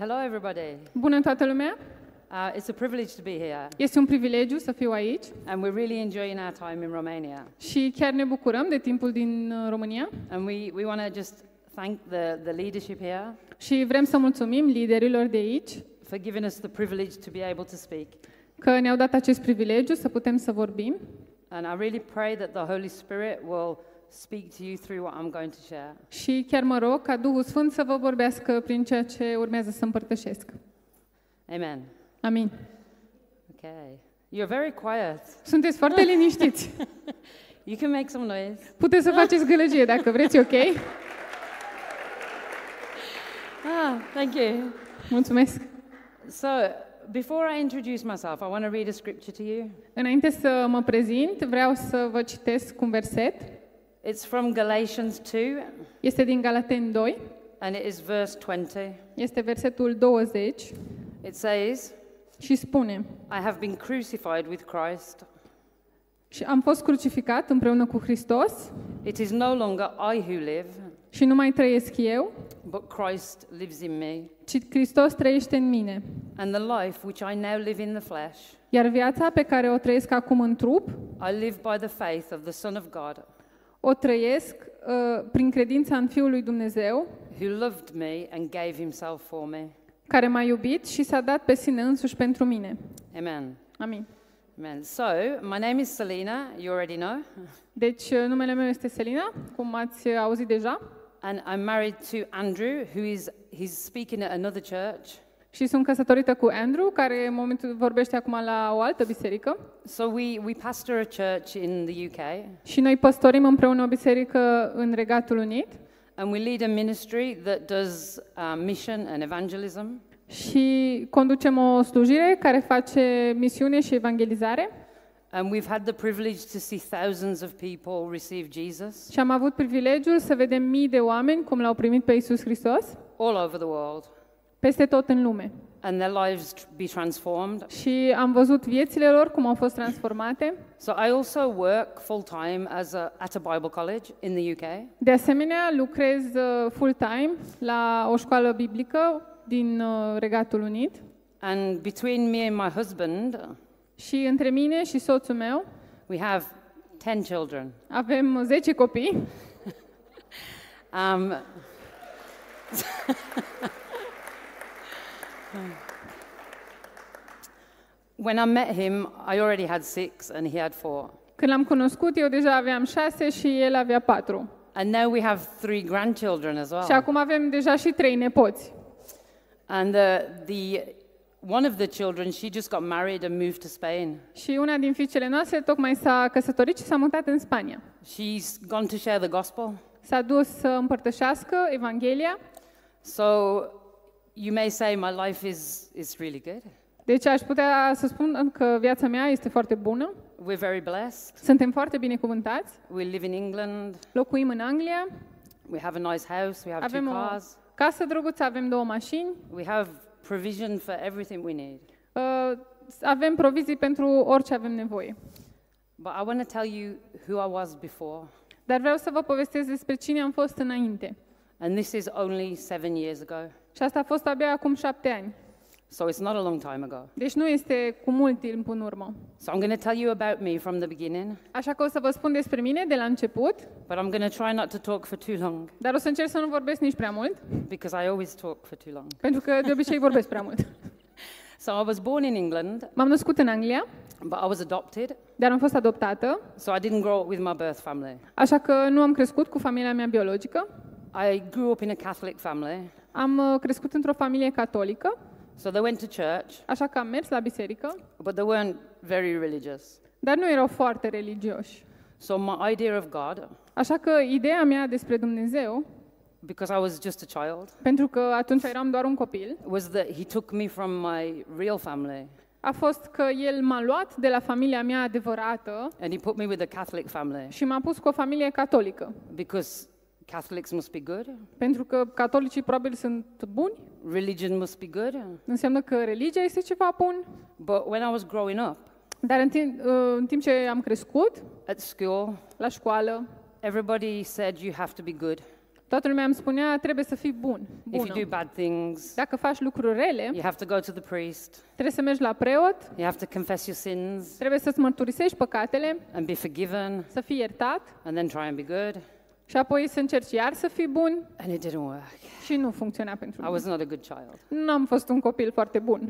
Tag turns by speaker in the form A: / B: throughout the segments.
A: Hello, everybody.
B: Bună toată lumea!
A: Uh, it's a privilege to be here,
B: Este un privilegiu să fiu aici
A: and we're really enjoying our time in Romania.
B: și chiar ne bucurăm de timpul din uh, România
A: And we, we want to just thank the, the leadership here
B: și vrem să mulțumim liderilor de aici
A: for giving us the privilege to be able to speak.
B: că ne-au dat acest privilegiu să putem să vorbim
A: And I really pray that the Holy Spirit will speak to you through what I'm going to share.
B: și chiar mă rog ca Duhul Sfânt să vă vorbească prin ceea ce urmează să împărtășesc.
A: Amen.
B: Amin.
A: Okay. You're very quiet.
B: Sunteți foarte liniștiți.
A: You can make some noise.
B: Puteți să faceți gălăgie dacă vreți, ok?
A: Ah, thank you.
B: Mulțumesc.
A: So, before I introduce myself, I want to read a scripture to you.
B: Înainte să mă prezint, vreau să vă citesc un verset.
A: It's from Galatians 2,
B: Este din Galateni 2,
A: and it is verse 20.
B: este versetul 20
A: It says,
B: și spune
A: I have been crucified with Christ.
B: Și am fost crucificat împreună cu Hristos
A: It is no longer I who live,
B: și nu mai trăiesc eu,
A: but Christ lives in me.
B: ci Hristos trăiește în mine.
A: And the life which I now live in the flesh,
B: Iar viața pe care o trăiesc acum în trup,
A: I live by the faith of the Son of God,
B: o trăiesc uh, prin credința în Fiul lui Dumnezeu,
A: who loved me and gave himself for me.
B: care m-a iubit și s-a dat pe sine însuși pentru mine.
A: Amen.
B: Amin.
A: Amen. So, my name is Selina, you already know,
B: Deci, uh, numele meu este Selina, cum ați uh, auzit deja,
A: and I'm married to Andrew, who is he's speaking at another church.
B: Și sunt căsătorită cu Andrew, care în momentul vorbește acum la o altă biserică.
A: So we, we pastor a church in the UK,
B: Și noi păstorim împreună o biserică în Regatul Unit
A: and we lead a ministry that does uh, mission and evangelism.
B: și conducem o slujire care face misiune și evangelizare.
A: And we've had the privilege to see thousands of people receive Jesus
B: Și am avut privilegiul să vedem mii de oameni cum l-au primit pe Isus Hristos
A: all over the world,
B: peste tot în lume.
A: and their lives tr- be transformed.
B: Și am văzut viețile lor cum au fost transformate.
A: So I also work full time as a, at a Bible college in the UK,
B: De asemenea, lucrez uh, full-time la o școală biblică din uh, Regatul Unit.
A: and between me and my husband,
B: Și între mine și soțul meu
A: we have ten children.
B: avem 10 copii.
A: Um, when I met him, I already had six, and he had four.
B: Când l-am cunoscut, eu deja aveam 6 și el avea 4.
A: And now we have three grandchildren as
B: Și
A: well.
B: acum avem deja și 3 nepoți.
A: And uh, the one of the children, she just got married and moved to Spain.
B: Și una din fiicele noastre tocmai s-a căsătorit și s-a mutat în Spania.
A: She's gone to share the gospel.
B: S-a dus să împărtășească Evanghelia.
A: So you may say my life is is really good.
B: Deci aș putea să spun că viața mea este foarte bună.
A: We're very blessed.
B: Suntem foarte binecuvântați.
A: We live in England.
B: Locuim în Anglia.
A: We have a nice house. We have
B: Avem
A: two
B: o
A: cars.
B: casă drăguță, avem două mașini.
A: We have provision for everything we need.
B: uh, Avem provizii pentru orice avem nevoie.
A: But I want to tell you who I was before.
B: Dar vreau să vă povestesc despre cine am fost înainte.
A: And this is only seven years ago.
B: Și asta a fost abia acum șapte ani.
A: So it's not a long time ago.
B: Deci nu este cu mult timp în urmă.
A: So I'm going to tell you about me from the beginning.
B: Așa că o să vă spun despre mine de la început,
A: But I'm going to try not to talk for too long
B: dar o să încerc să nu vorbesc nici prea mult,
A: because I always talk for too long.
B: pentru că de obicei vorbesc prea mult.
A: So I was born in England,
B: M-am născut în Anglia,
A: but I was adopted.
B: dar am fost adoptată,
A: So I didn't grow up with my birth family.
B: așa că nu am crescut cu familia mea biologică.
A: I grew up in a Catholic family.
B: Am uh, crescut într-o familie catolică,
A: So they went to church,
B: așa că am mers la biserică,
A: but they weren't very religious.
B: dar nu erau foarte religioși.
A: So my idea of God,
B: Așa că ideea mea despre Dumnezeu,
A: because I was just a child,
B: pentru că atunci eram doar un copil,
A: was that He took me from my real family
B: a fost că El m-a luat de la familia mea adevărată
A: and He put me with a Catholic family
B: și m-a pus cu o familie catolică.
A: because Catholics must be good,
B: Pentru că catolicii probabil sunt buni,
A: religion must be good.
B: înseamnă că religia este ceva bun,
A: But when I was growing up
B: dar în timp, uh, în timp ce am crescut,
A: at school,
B: la școală,
A: everybody said you have to be good.
B: Toată lumea îmi spunea, trebuie să fii bun,
A: If you
B: bună.
A: do bad things,
B: Dacă faci lucruri rele,
A: you have to go to the priest,
B: trebuie să mergi la preot,
A: you have to confess your sins
B: trebuie să-ți mărturisești păcatele,
A: and be forgiven,
B: să fii iertat
A: and then try and be good.
B: Și apoi să încerci iar să fii bun
A: And it didn't work.
B: și nu funcționa pentru
A: I
B: mine.
A: was not a good child.
B: Nu am fost un copil foarte bun.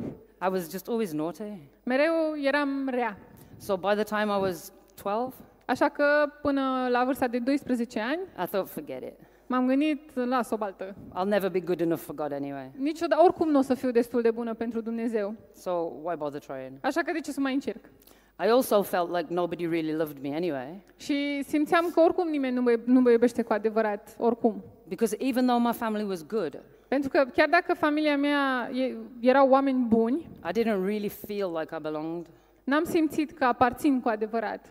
A: I was just always naughty.
B: Mereu eram rea.
A: So by the time I was 12,
B: Așa că până la vârsta de 12 ani
A: I thought, forget it.
B: m-am gândit, las o baltă.
A: I'll never be good enough for God anyway.
B: Niciodată, oricum nu o să fiu destul de bună pentru Dumnezeu.
A: So why bother trying?
B: Așa că de ce să mai încerc?
A: I also felt like nobody really loved me anyway,
B: Și simțeam că oricum nimeni nu mă, nu mă iubește cu adevărat, oricum.
A: because even though my family was good,
B: Pentru că chiar dacă familia mea e, erau oameni buni,
A: I didn't really feel like I belonged.
B: n-am simțit că aparțin cu adevărat.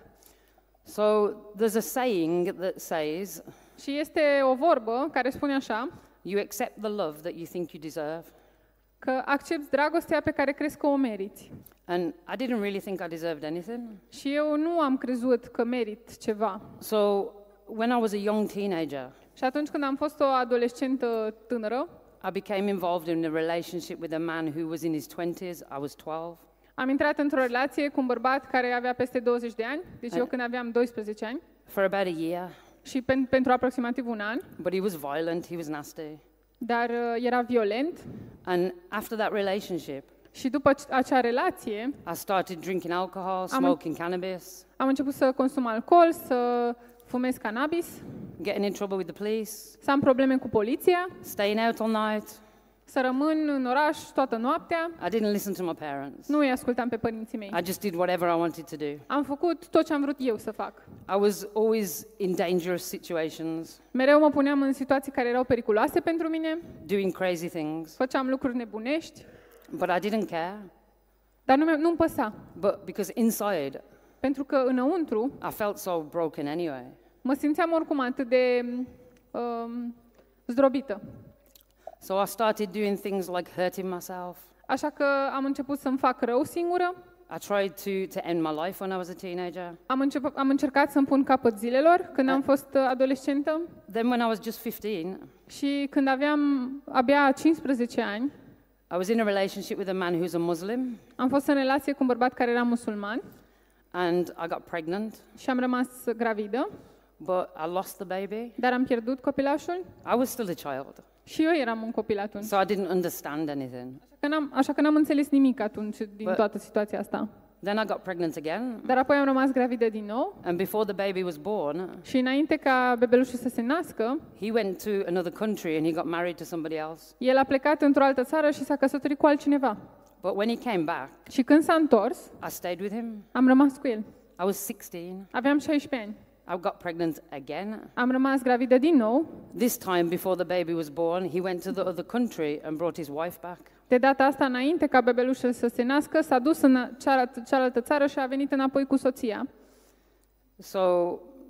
A: So there's a saying that says,
B: Și este o vorbă care spune așa,
A: you accept the love that you think you deserve.
B: Că accepti dragostea pe care crezi că o meriți.
A: And I didn't really think I deserved anything.
B: Și eu nu am crezut că merit ceva.
A: So when I was a young teenager,
B: Și atunci când am fost o adolescentă tânără,
A: I became involved in a relationship with a man who was in his 20s. I was 12.
B: am intrat într-o relație cu un bărbat care avea peste 20 de ani, deci eu când aveam 12 ani,
A: for about a year,
B: și pen, pentru aproximativ un an,
A: but he was violent, he was nasty.
B: Dar uh, era violent.
A: And after that relationship,
B: Și după c- acea relație,
A: I started drinking alcohol, smoking cannabis,
B: am început să consum alcool, să fumez cannabis,
A: getting in trouble with the police,
B: să am probleme cu poliția,
A: staying out all night.
B: Să rămân în oraș toată noaptea.
A: I didn't listen to my parents.
B: Nu îi ascultam pe părinții mei.
A: I just did whatever I wanted to do.
B: Am făcut tot ce am vrut eu să fac.
A: I was always in dangerous situations,
B: Mereu mă puneam în situații care erau periculoase pentru mine,
A: doing crazy things,
B: făceam lucruri nebunești,
A: but I didn't care.
B: dar nu, mi- nu-mi păsa.
A: But because inside,
B: Pentru că înăuntru
A: I felt so broken anyway.
B: mă simțeam oricum atât de um, zdrobită.
A: So I started doing things like hurting myself.
B: Așa că am început să-mi fac rău singură,
A: I tried to, to end my life when I was a teenager.
B: am, încep- am încercat să-mi pun capăt zilelor când am fost uh, adolescentă.
A: Then, when I was just 15,
B: și când aveam abia 15 ani,
A: I was in a relationship with a man who's a Muslim,
B: am fost în relație cu un bărbat care era musulman
A: and I got pregnant,
B: și am rămas gravidă,
A: but I lost the baby.
B: dar am pierdut copilașul.
A: I was still a child,
B: și eu eram un copil atunci.
A: so I didn't understand anything.
B: Așa că n-am, așa că n-am înțeles nimic atunci din
A: Bă-
B: toată situația asta.
A: Then I got pregnant again,
B: Dar apoi am rămas gravidă din nou
A: and before the baby was born,
B: și înainte ca bebelușul să se nască,
A: he went to another country and he got married to somebody else.
B: el a plecat într-o altă țară și s-a căsătorit cu altcineva.
A: But when he came back,
B: Și când s-a întors,
A: I stayed with him.
B: am rămas cu el.
A: I was 16.
B: Aveam 16 ani.
A: I got pregnant again.
B: Am rămas gravidă din nou.
A: This time, before the baby was born, he went to the other country and brought his wife back.
B: De data asta, înainte ca bebelușul să se nască, s-a dus în cealaltă, cealaltă țară și a venit înapoi cu soția.
A: So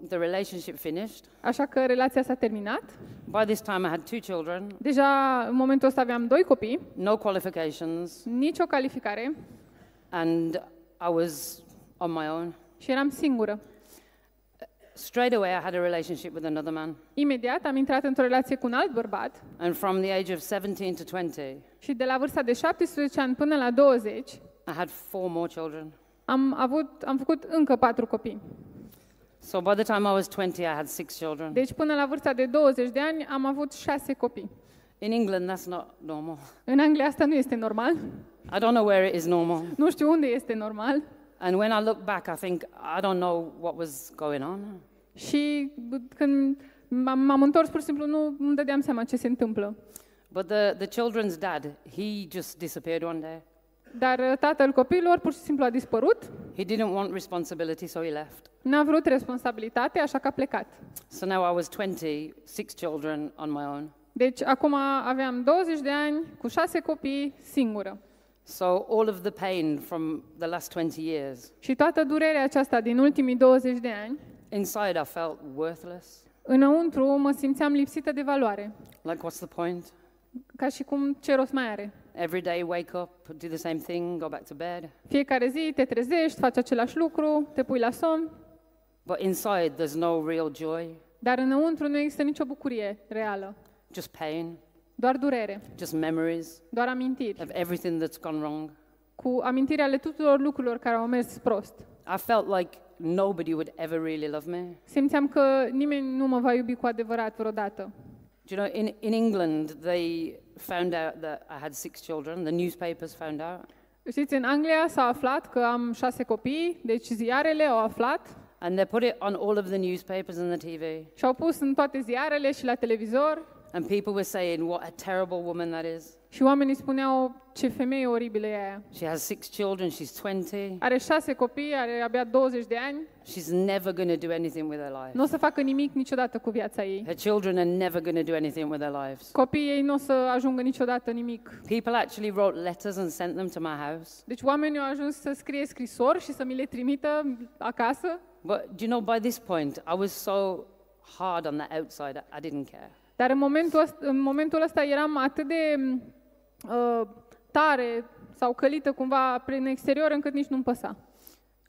A: the relationship finished.
B: Așa că relația s-a terminat.
A: By this time, I had two children,
B: Deja în momentul ăsta aveam doi copii,
A: no qualifications,
B: nicio calificare
A: and I was on my own.
B: și eram singură.
A: Straight away, I had a relationship with another man.
B: Imediat am intrat într-o relație cu un alt bărbat
A: And from the age of 17 to 20,
B: și de la vârsta de 17 ani până la 20
A: I had four more children.
B: am, avut, am făcut încă patru copii.
A: So by the time I was 20, I had six children.
B: Deci până la vârsta de 20 de ani am avut șase copii.
A: In England, that's not normal.
B: În Anglia asta nu este normal.
A: I don't know where it is normal.
B: Nu știu unde este normal.
A: And when I look back, I think, I don't know what was going on.
B: Și b- când m-am, m-am întors, pur și simplu, nu îmi dădeam seama ce se întâmplă.
A: But the, the children's dad, he just disappeared one day.
B: Dar uh, tatăl copiilor pur și simplu a dispărut,
A: He didn't want responsibility, so he left.
B: n-a vrut responsabilitate, așa că a plecat.
A: So now I was 20, six children on my own.
B: Deci acum aveam 20 de ani, cu șase copii, singură.
A: So all of the pain from the last 20 years,
B: Și toată durerea aceasta din ultimii 20 de ani,
A: inside I felt worthless.
B: înăuntru mă simțeam lipsită de valoare.
A: Like, what's the point?
B: Ca și cum ce rost mai are.
A: Every day, wake up, do the same thing, go back to bed.
B: Fiecare zi te trezești, faci același lucru, te pui la somn,
A: But inside, there's no real joy.
B: Dar înăuntru nu există nicio bucurie reală,
A: just pain,
B: doar durere,
A: just memories
B: doar amintiri,
A: of everything that's gone wrong.
B: cu amintiri ale tuturor lucrurilor care au mers prost.
A: I felt like nobody would ever really love me.
B: Simțeam că nimeni nu mă va iubi cu adevărat vreodată.
A: Do you know, in, in England, they found out that I had six children. The newspapers found out.
B: Știți, în Anglia s-a aflat că am șase copii, deci ziarele au aflat
A: And they put it on all of the newspapers and the TV.
B: și au pus în toate ziarele și la televizor
A: And people were saying, what a terrible woman that is.
B: și oamenii spuneau ce femeie oribilă e aia.
A: She has six children, she's 20.
B: Are șase copii, are abia 20 de ani,
A: She's never going to do anything with her life.
B: nu o să facă nimic niciodată cu viața ei.
A: Her children are never going to do anything with their lives.
B: Copiii ei nu o să ajungă niciodată nimic.
A: People actually wrote letters and sent them to my house.
B: Deci oamenii au ajuns să scrie scrisori și să mi le trimită acasă.
A: But do you know, by this point, I was so hard on the outside, I didn't care.
B: Dar în momentul ăsta, în momentul ăsta eram atât de uh, tare sau călită cumva prin exterior încât nici nu-mi păsa.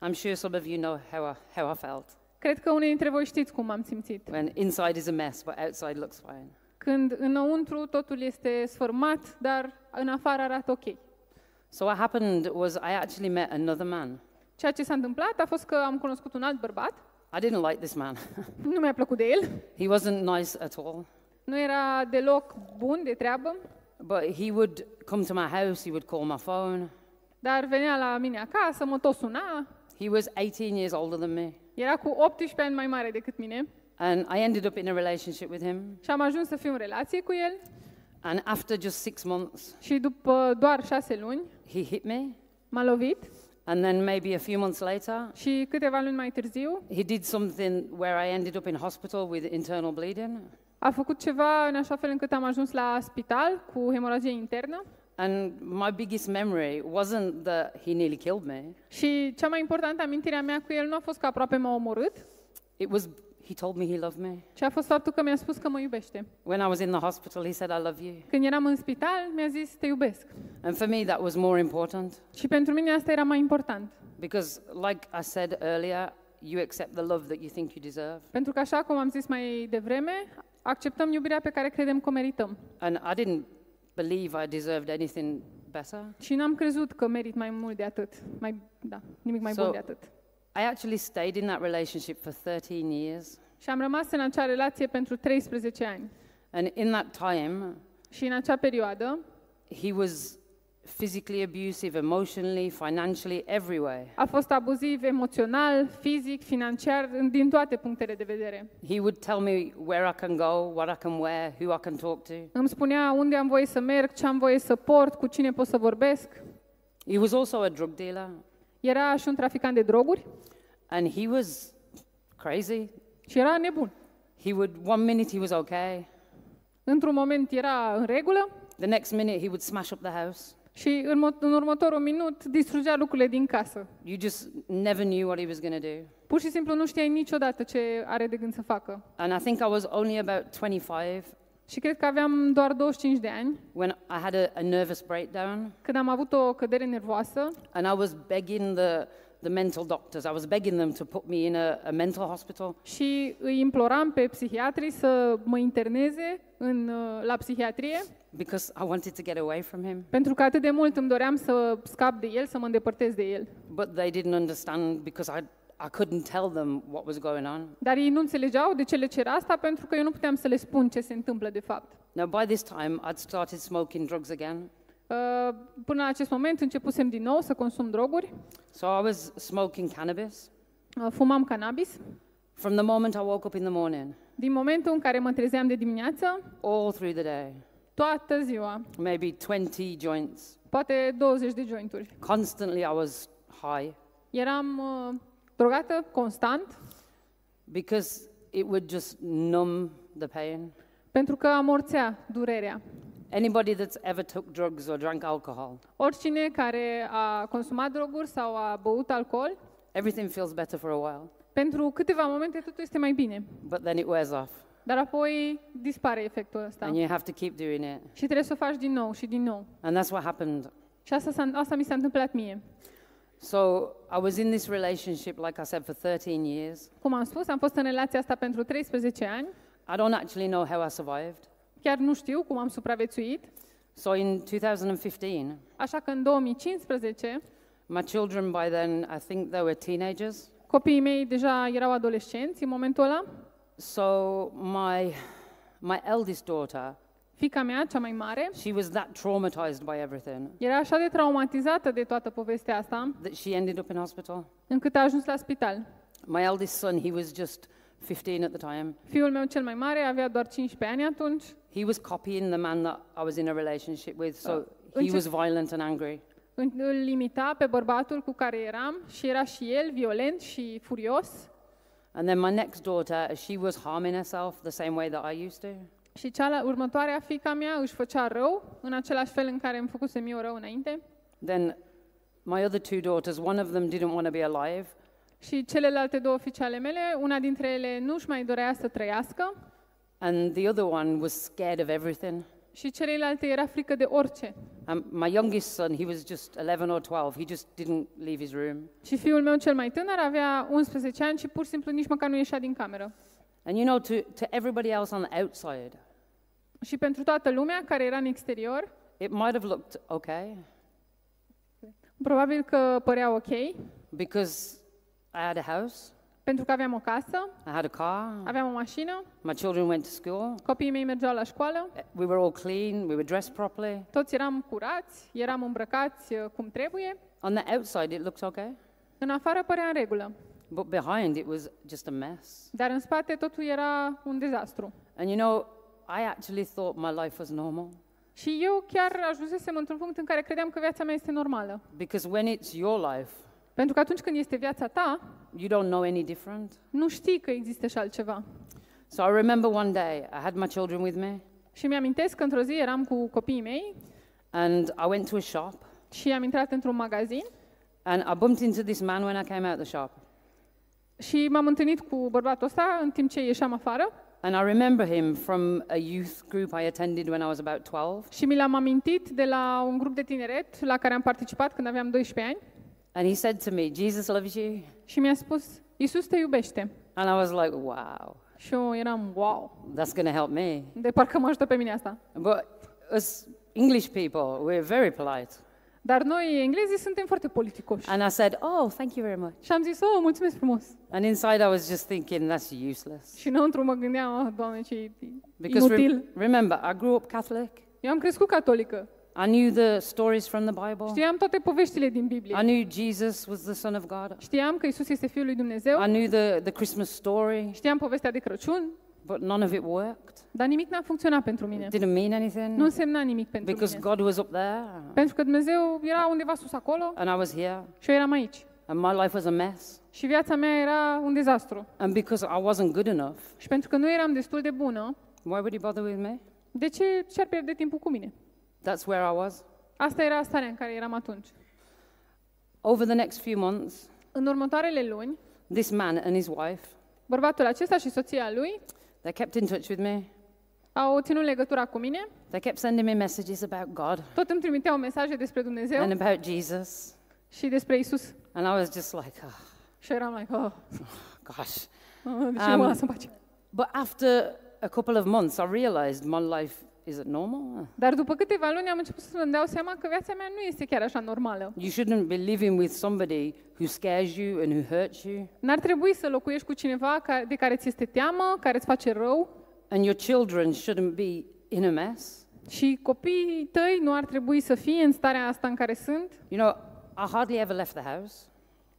A: I'm sure some of you know how I, how I felt
B: Cred că unii dintre voi știți cum am simțit.
A: when inside is a mess, but outside looks fine.
B: Când înăuntru totul este sfărmat, dar în afară arată ok.
A: So what happened was I actually met another man.
B: Ceea ce s-a întâmplat a fost că am cunoscut un alt bărbat.
A: I didn't like this man.
B: Nu mi-a plăcut de el.
A: he wasn't nice at all.
B: Nu era deloc bun de treabă,
A: But he would come to my house, he would call my phone.
B: dar venea la mine acasă, mă tot suna.
A: He was 18 years older than me.
B: Era cu 18 ani mai mare decât mine
A: And I ended up in a relationship with him.
B: și am ajuns să fiu în relație cu el.
A: And after just six months,
B: Și după doar șase luni
A: he hit me.
B: m-a lovit
A: And then maybe a few months later,
B: și câteva luni mai târziu
A: he did something where I ended up in hospital with internal bleeding.
B: A făcut ceva în așa fel încât am ajuns la spital cu hemoragie internă.
A: And my biggest memory wasn't that he nearly killed me.
B: Și cea mai importantă amintire a mea cu el nu a fost că aproape m-a omorât,
A: It was he told me he loved me.
B: ci a fost faptul că mi-a spus că mă iubește.
A: When I was in the hospital, he said, I love you.
B: Când eram în spital, mi-a zis, te iubesc.
A: And for me, that was more important
B: Și pentru mine asta era mai important.
A: because, like I said earlier, you accept the love that you think you deserve.
B: Pentru că, așa cum am zis mai devreme, acceptăm iubirea pe care credem că o merităm.
A: And I didn't believe I deserved anything better.
B: Și n-am crezut că merit mai mult de atât. Mai, da, nimic mai bun
A: So-
B: de atât.
A: I actually stayed in that relationship for 13 years.
B: Și am rămas în acea relație pentru 13 ani.
A: And in that time,
B: Și în acea perioadă
A: he was physically abusive, emotionally, financially, every way.
B: a fost abuziv emoțional, fizic, financiar, în- din toate punctele de vedere.
A: He would tell me where I can go, what I can wear, who I can talk to.
B: Îmi spunea unde am voie să merg, ce am voie să port, cu cine pot să vorbesc.
A: He was also a drug dealer,
B: Era și un traficant de droguri
A: and he was crazy.
B: și era nebun.
A: He would, one minute he was okay,
B: Într-un moment era în regulă
A: the next minute he would smash up the house.
B: Și în, mo- în următorul minut distrugea lucrurile din casă.
A: You just never knew what he was going to do.
B: Pur și simplu nu știai niciodată ce are de gând să facă.
A: And I think I was only about 25
B: Și cred că aveam doar 25 de ani
A: when I had a, a nervous breakdown,
B: când am avut o cădere nervoasă
A: and I was begging the, the mental doctors, I was begging them to put me in a, a mental hospital
B: și îi imploram pe psihiatrii să mă interneze în, uh, la psihiatrie
A: because I wanted to get away from him.
B: pentru că atât de mult îmi doream să scap de el, să mă îndepărtez de el.
A: But they didn't understand because I, I couldn't tell them what was going on.
B: Dar ei nu înțelegeau de ce le cer asta pentru că eu nu puteam să le spun ce se întâmplă de fapt.
A: Now, by this time, I'd started smoking drugs again.
B: Uh, Până la acest moment începusem din nou să consum droguri,
A: So I was smoking cannabis.
B: uh, fumam cannabis.
A: From the moment I woke up in the morning,
B: Din momentul în care mă trezeam de dimineață,
A: all through the day,
B: toată ziua,
A: maybe 20 joints.
B: poate 20 de jointuri.
A: Constantly, I was high
B: Eram uh, drogată constant
A: because it would just numb the pain.
B: pentru că amorțea durerea.
A: Anybody that's ever took drugs or drank alcohol,
B: Oricine care a consumat droguri sau a băut alcool,
A: everything feels better for a while,
B: pentru câteva momente totul este mai bine.
A: but then it wears off,
B: Dar apoi dispare efectul ăsta.
A: and you have to keep doing it.
B: Și trebuie să o faci din nou și din nou.
A: And that's what happened.
B: Și asta, s-a, asta mi s-a întâmplat mie.
A: So I was in this relationship, like I said, for 13 years.
B: Cum am spus, am fost în relația asta pentru 13 ani.
A: I don't actually know how I survived.
B: Chiar nu știu cum am supraviețuit.
A: So in 2015,
B: Așa că în 2015,
A: my children by then, I think they were teenagers.
B: copiii mei deja erau adolescenți în momentul ăla.
A: So my my eldest daughter,
B: Fica mea, cea mai mare,
A: she was that traumatized by everything
B: era așa de traumatizată de toată povestea asta,
A: that she ended up in hospital.
B: încât a ajuns la spital.
A: My eldest son, he was just 15 at the time.
B: Fiul meu cel mai mare avea doar 15 ani atunci.
A: He was copying the man that I was in a relationship with, so he
B: Înce-
A: was violent and angry.
B: În- Îl limita pe bărbatul cu care eram și era și el violent și furios.
A: And then my next daughter, she was harming herself the same way that I used to.
B: Și cea următoarea fica mea își făcea rău, în același fel în care îmi făcusem eu rău înainte.
A: Then my other two daughters, one of them didn't want to be alive,
B: Și celelalte două fiice ale mele, una dintre ele nu-și mai dorea să trăiască
A: and the other one was scared of everything.
B: și celelalte era frică de orice.
A: And my youngest son, he was just 11 or 12. He just didn't leave his room.
B: Și fiul meu cel mai tânăr avea 11 ani și pur și simplu nici măcar nu ieșea din cameră.
A: And you know, to, to everybody else on the outside,
B: Și pentru toată lumea care era în exterior,
A: it might have looked okay
B: probabil că părea ok,
A: because I had a house,
B: pentru că aveam o casă,
A: I had a car,
B: aveam o mașină,
A: my children went to school,
B: copiii mei mergeau la școală,
A: we were all clean, we were dressed properly.
B: toți eram curați, eram îmbrăcați uh, cum trebuie.
A: On the outside, it looked okay,
B: În afară părea în regulă,
A: but behind, it was just a mess.
B: dar în spate totul era un dezastru.
A: And you know, I actually thought my life was normal
B: Și eu chiar ajunsesem într-un punct în care credeam că viața mea este normală.
A: because when it's your life,
B: Pentru că atunci când este viața ta,
A: you don't know any different.
B: nu știi că există și altceva.
A: So I remember one day I had my children with me
B: Și mi-amintesc că într-o zi eram cu copiii mei
A: and I went to a shop
B: și am intrat într-un magazin
A: and I bumped into this man when I came out the shop.
B: și m-am întâlnit cu bărbatul ăsta în timp ce ieșeam afară
A: And I remember him from a youth group I attended when I was about 12.
B: și mi l-am amintit de la un grup de tineret la care am participat când aveam 12 ani
A: And he said to me, Jesus loves you.
B: și mi-a spus, Iisus te iubește.
A: And I was like, wow,
B: Și eu eram, wow,
A: that's going to help me.
B: de parcă mă ajută pe mine asta.
A: But as English people, we're very polite.
B: Dar noi, englezii, suntem foarte politicoși.
A: And I said, oh, thank you very much.
B: Și am zis, oh, mulțumesc frumos.
A: And inside I was just thinking, that's useless.
B: Și înăuntru mă gândeam, oh, Doamne, ce
A: Because re-
B: inutil.
A: remember, I grew up Catholic.
B: Eu am crescut catolică.
A: I knew the stories from the Bible.
B: Știam toate poveștile din Biblie.
A: I knew Jesus was the Son of God.
B: Știam că Isus este Fiul lui Dumnezeu.
A: I knew the, the Christmas story,
B: Știam povestea de Crăciun,
A: but none of it worked.
B: dar nimic n-a funcționat pentru mine.
A: It didn't mean anything
B: Nu însemna nimic pentru
A: because
B: mine.
A: God was up there
B: Pentru că Dumnezeu era undeva sus acolo
A: and I was here
B: și eu eram aici.
A: and my life was a mess.
B: Și viața mea era un dezastru.
A: And because I wasn't good enough,
B: Și pentru că nu eram destul de bună,
A: why would he bother with me?
B: de ce și-ar pierde timpul cu mine?
A: That's where I was.
B: Asta era starea în care eram atunci.
A: Over the next few months,
B: În următoarele luni,
A: this man and his wife,
B: bărbatul acesta și soția lui
A: they kept in touch with me.
B: au ținut legătura cu mine,
A: They kept sending me messages about God
B: tot îmi trimiteau mesaje despre Dumnezeu
A: and about Jesus.
B: și despre Isus.
A: And I was just like, oh,
B: Și eram like, oh,
A: gosh.
B: oh de ce
A: Um,
B: nu mă în pace?
A: But after a couple of months, I realized my life isn't normal.
B: Dar după câteva luni am început să-mi dau seama că viața mea nu este chiar așa normală.
A: You shouldn't be living with somebody who scares you and who hurts you.
B: N-ar trebui să locuiești cu cineva ca- de care ți este teamă, care îți face rău
A: And your children shouldn't be in a mess.
B: și copiii tăi nu ar trebui să fie în starea asta în care sunt.
A: You know, I hardly ever left the house.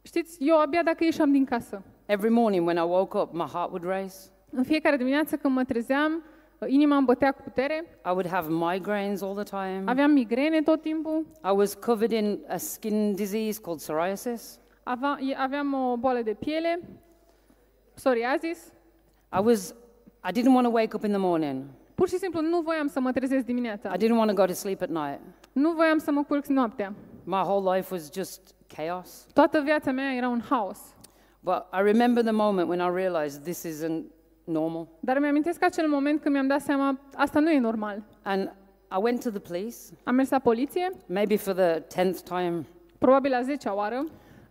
B: Știți, eu abia dacă ieșeam din casă.
A: Every morning when I woke up, my heart would race.
B: În fiecare dimineață când mă trezeam, Uh, inima îmi cu putere,
A: I would have migraines all the time.
B: aveam migrene tot timpul,
A: I was covered in a skin disease called psoriasis.
B: aveam o boală de piele, psoriasis.
A: I was I didn't want to wake up in the morning.
B: Pur și simplu nu voiam să mă trezesc dimineața.
A: I didn't want to go to sleep at night.
B: Nu voiam să mă culc noaptea.
A: My whole life was just chaos.
B: Toată viața mea era un haos.
A: But I remember the moment when I realized this isn't normal.
B: Dar mi-amintesc acel moment când mi-am dat seama, asta nu e normal.
A: And I went to the police,
B: Am mers la poliție,
A: maybe for the 10th time,
B: probabil la 10-a oară,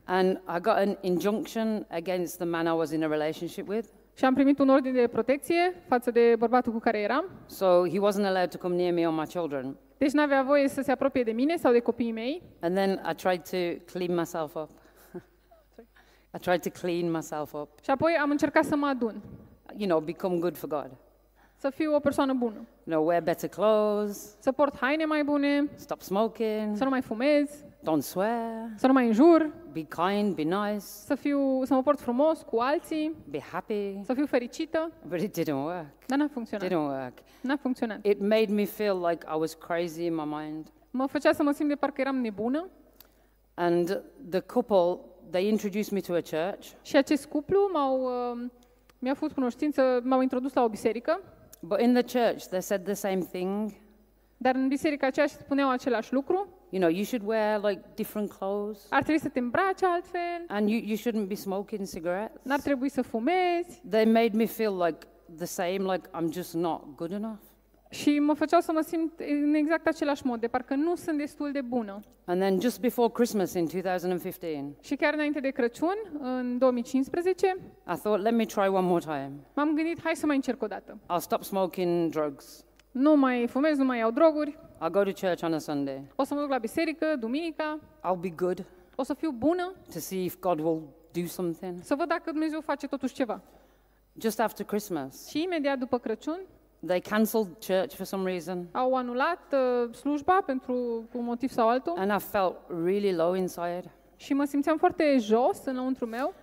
A: And I got an injunction against the man I was in a relationship with.
B: Și am primit un ordin de protecție față de bărbatul cu care eram.
A: So he wasn't allowed to come near me or my children.
B: Deci n-avea voie să se apropie de mine sau de copiii mei.
A: And then I tried to clean myself up. I tried to clean myself up.
B: Și apoi am încercat să mă adun,
A: You know, become good for God.
B: să fiu o persoană bună,
A: You know, wear better clothes,
B: să port haine mai bune,
A: stop smoking,
B: să nu mai fumez,
A: don't swear,
B: să nu mai înjur,
A: be kind, be nice,
B: să, fiu, să mă port frumos cu alții,
A: be happy.
B: să fiu fericită,
A: But it didn't work.
B: dar n-a funcționat.
A: Didn't work.
B: N-a funcționat.
A: It made me feel like I was crazy in my mind.
B: Mă făcea să mă simt de parcă eram nebună
A: And the couple, they introduced me to a church,
B: și acest cuplu m-au, uh, mi-a făcut cunoștință, m-au introdus la o biserică,
A: but in the church, they said the same thing.
B: dar în biserica aceea spuneau același lucru.
A: You know, you should wear like different clothes,
B: Ar trebui să te îmbraci altfel,
A: and you, you shouldn't be smoking cigarettes.
B: n-ar trebui să fumezi
A: They made me feel like the same, like I'm just not good enough.
B: Și mă făceau să mă simt în exact același mod, de parcă nu sunt destul de bună.
A: And then just before Christmas in 2015,
B: Și chiar înainte de Crăciun, în 2015,
A: I thought, let me try one more time.
B: m-am gândit, hai să mai încerc o dată.
A: I'll stop smoking drugs.
B: Nu mai fumez, nu mai iau droguri,
A: I'll go to church on a Sunday.
B: o să mă duc la biserică, duminica,
A: I'll be good
B: o să fiu bună,
A: to see if God will do something.
B: să văd dacă Dumnezeu face totuși ceva.
A: Just after Christmas,
B: Și imediat după Crăciun
A: they cancelled church for some reason,
B: au anulat uh, slujba pentru un motiv sau altul.
A: And I felt really low inside.
B: și mă simțeam foarte jos înăuntru meu.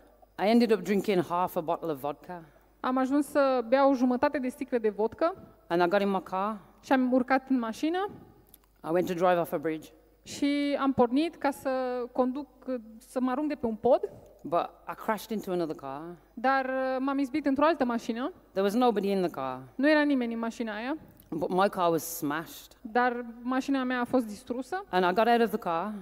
A: I ended up drinking half a bottle of vodka,
B: Am ajuns să beau jumătate de sticlă de vodcă
A: and I got in my car.
B: și am urcat în mașină.
A: I went to drive off a bridge,
B: și am pornit ca să conduc, uh, să mă arunc de pe un pod,
A: but I crashed into another car.
B: dar uh, m-am izbit într-o altă mașină.
A: There was nobody in the car,
B: Nu era nimeni în mașina aia,
A: but my car was smashed.
B: dar mașina mea a fost distrusă
A: And I got out of the car.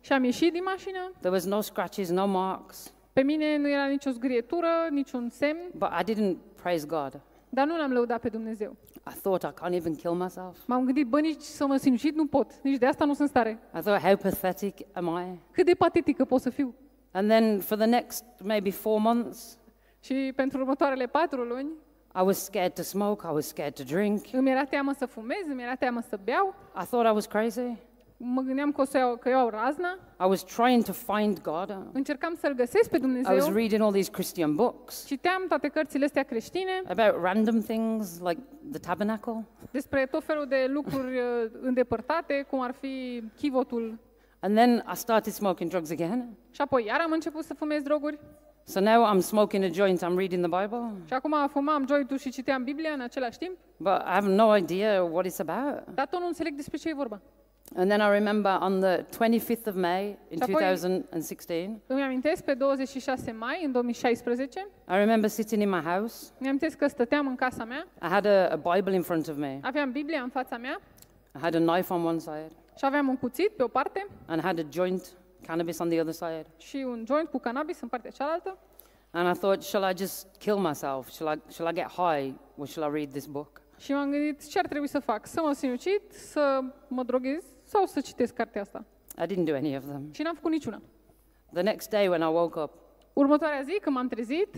B: și am ieșit din mașină.
A: There was no scratches, no marks,
B: Pe mine nu era nicio zgrietură, niciun semn,
A: but I didn't praise God.
B: dar nu l-am lăudat pe Dumnezeu.
A: I thought I can't even kill myself.
B: M-am gândit, bă, nici să mă sinucid nu pot, nici de asta nu sunt stare.
A: I thought, how pathetic am I?
B: Cât de patetică pot să fiu.
A: And then for the next maybe four months,
B: Și pentru următoarele patru luni
A: I was scared to smoke, I was scared to drink.
B: îmi era teamă să fumez, îmi era teamă să beau,
A: I thought I was crazy.
B: mă gândeam că, o să iau, că iau razna,
A: I was trying to find God.
B: încercam să-L găsesc pe
A: I was
B: Dumnezeu,
A: reading all these Christian books
B: citeam toate cărțile astea creștine
A: about random things like the tabernacle.
B: despre tot felul de lucruri uh, îndepărtate, cum ar fi chivotul.
A: And then I started smoking drugs again.
B: Și apoi iar am început să fumez droguri
A: So now I'm smoking a joint, I'm reading the Bible,
B: și acum fumam jointul și citeam Biblia în același timp,
A: but I have no idea what it's about.
B: dar tot nu înțeleg despre ce e vorba.
A: And then I remember on the 25th of May in
B: Și apoi-
A: 2016,
B: Îmi amintesc pe 26 mai în 2016,
A: I remember sitting in my house.
B: îmi amintesc că stăteam în casa mea,
A: I had a, a Bible in front of me.
B: aveam Biblia în fața mea
A: I had a knife on one side
B: și aveam un cuțit pe o parte
A: and I had a joint, cannabis on the other side.
B: și un joint cu cannabis în partea cealaltă.
A: And I thought, shall I just kill myself? Shall I, shall I get high or shall I read this book?
B: Și m-am gândit ce ar trebui să fac, să mă sinucid, să mă droghez sau să citesc cartea asta.
A: I didn't do any of them.
B: Și n-am făcut niciuna.
A: The next day when I woke up,
B: Următoarea zi, când m-am trezit,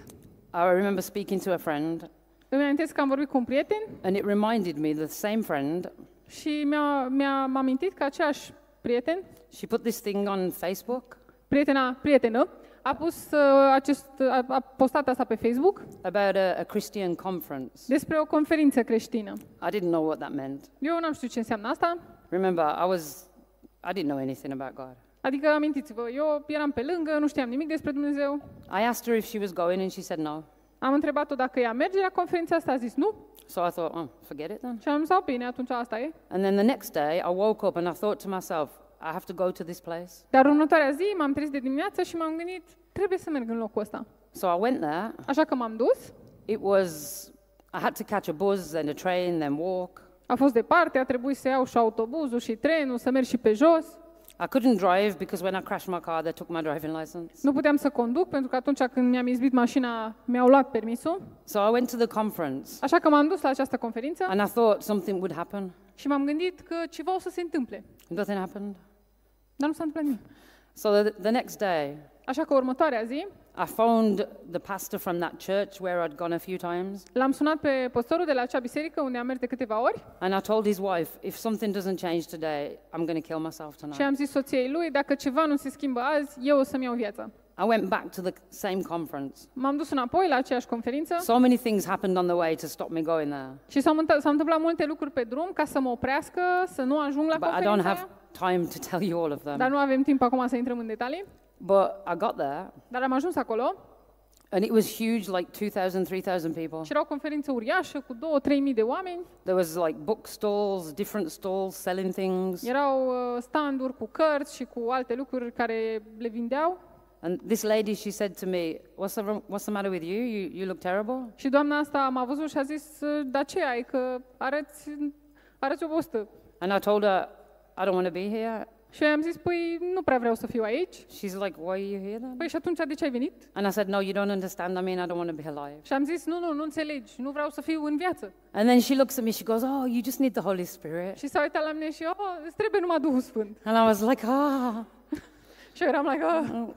A: I remember speaking to a friend
B: îmi amintesc că am vorbit cu un prieten
A: and it reminded me, the same friend,
B: și mi-a, mi-a m-a amintit că aceeași prieten,
A: she put this thing on Facebook
B: prietena, prietenă, a pus uh, acest, a, a postat asta pe Facebook
A: about a, a Christian conference.
B: despre o conferință creștină.
A: I didn't know what that meant.
B: Eu n-am știut ce înseamnă asta,
A: Remember, I was, I didn't know anything about God.
B: adică amintiți-vă, eu eram pe lângă, nu știam nimic despre Dumnezeu.
A: I asked her if she was going and she said no.
B: Am întrebat-o dacă ea merge la conferința asta, a zis nu.
A: So I thought, oh, forget it then.
B: Și am zis, "Oh, bine, atunci asta e.
A: And then the next day, I woke up and I thought to myself, I have to go to this place.
B: Dar următoarea zi m-am trezit de dimineață și m-am gândit, trebuie să merg în locul ăsta.
A: So I went there.
B: Așa că m-am dus,
A: It was, I had to catch a bus, then a train, then walk.
B: a fost departe, a trebuit să iau și autobuzul și trenul, să merg și pe jos.
A: I couldn't drive because when I crashed my car, they took my driving license.
B: Nu puteam să conduc pentru că atunci când mi-am izbit mașina, mi-au luat permisul.
A: So I went to the conference
B: Așa că m-am dus la această conferință
A: and I thought something would happen.
B: și m-am gândit că ceva o să se întâmple.
A: Nothing happened.
B: Dar nu s-a întâmplat nimic.
A: So the, the next day,
B: Așa că următoarea zi,
A: I phoned the pastor from that church where I'd gone a few times,
B: l-am sunat pe păstorul de la acea biserică unde am mers de câteva ori
A: and I told his wife, if something doesn't change today, I'm going to kill myself
B: și
A: tonight.
B: am zis soției lui, dacă ceva nu se schimbă azi, eu o să-mi iau viața.
A: I went back to the same conference.
B: M-am dus înapoi la aceeași conferință
A: So many things happened on the way to stop me going there.
B: și s-au, mânt- s-au întâmplat multe lucruri pe drum ca să mă oprească, să nu ajung la
A: But I don't
B: conferința
A: have
B: aia.
A: time to tell you all of
B: Dar
A: them.
B: nu avem timp acum să intrăm în detalii.
A: But I got there,
B: Dar am ajuns acolo
A: and it was huge like 2,000, 3,000 people.
B: și era o conferință uriașă cu 2-3 mii de oameni.
A: There was like book stalls, different stalls selling things.
B: Erau uh, standuri cu cărți și cu alte lucruri care le vindeau.
A: And this lady, she said to me, what's the, wrong- what's the matter with you? you? You look terrible.
B: Și doamna asta m-a văzut și a zis, "Uh, dar ce ai, că arăți, arăți obostă.
A: And I told her, I don't want to be here.
B: Și eu i-am zis, păi nu prea vreau să fiu aici.
A: She's like, why are you here then?
B: Păi și atunci de ce ai venit?
A: And I said, no, you don't understand. I mean, I don't want to be alive.
B: Și am zis, nu, nu, nu înțelegi, nu vreau să fiu în viață.
A: And then she looks at me, she goes, oh, you just need the Holy Spirit.
B: Și s-a uitat la mine și, oh, îți trebuie numai Duhul Sfânt.
A: And I was like, ah,
B: Și eu eram like, oh,
A: oh,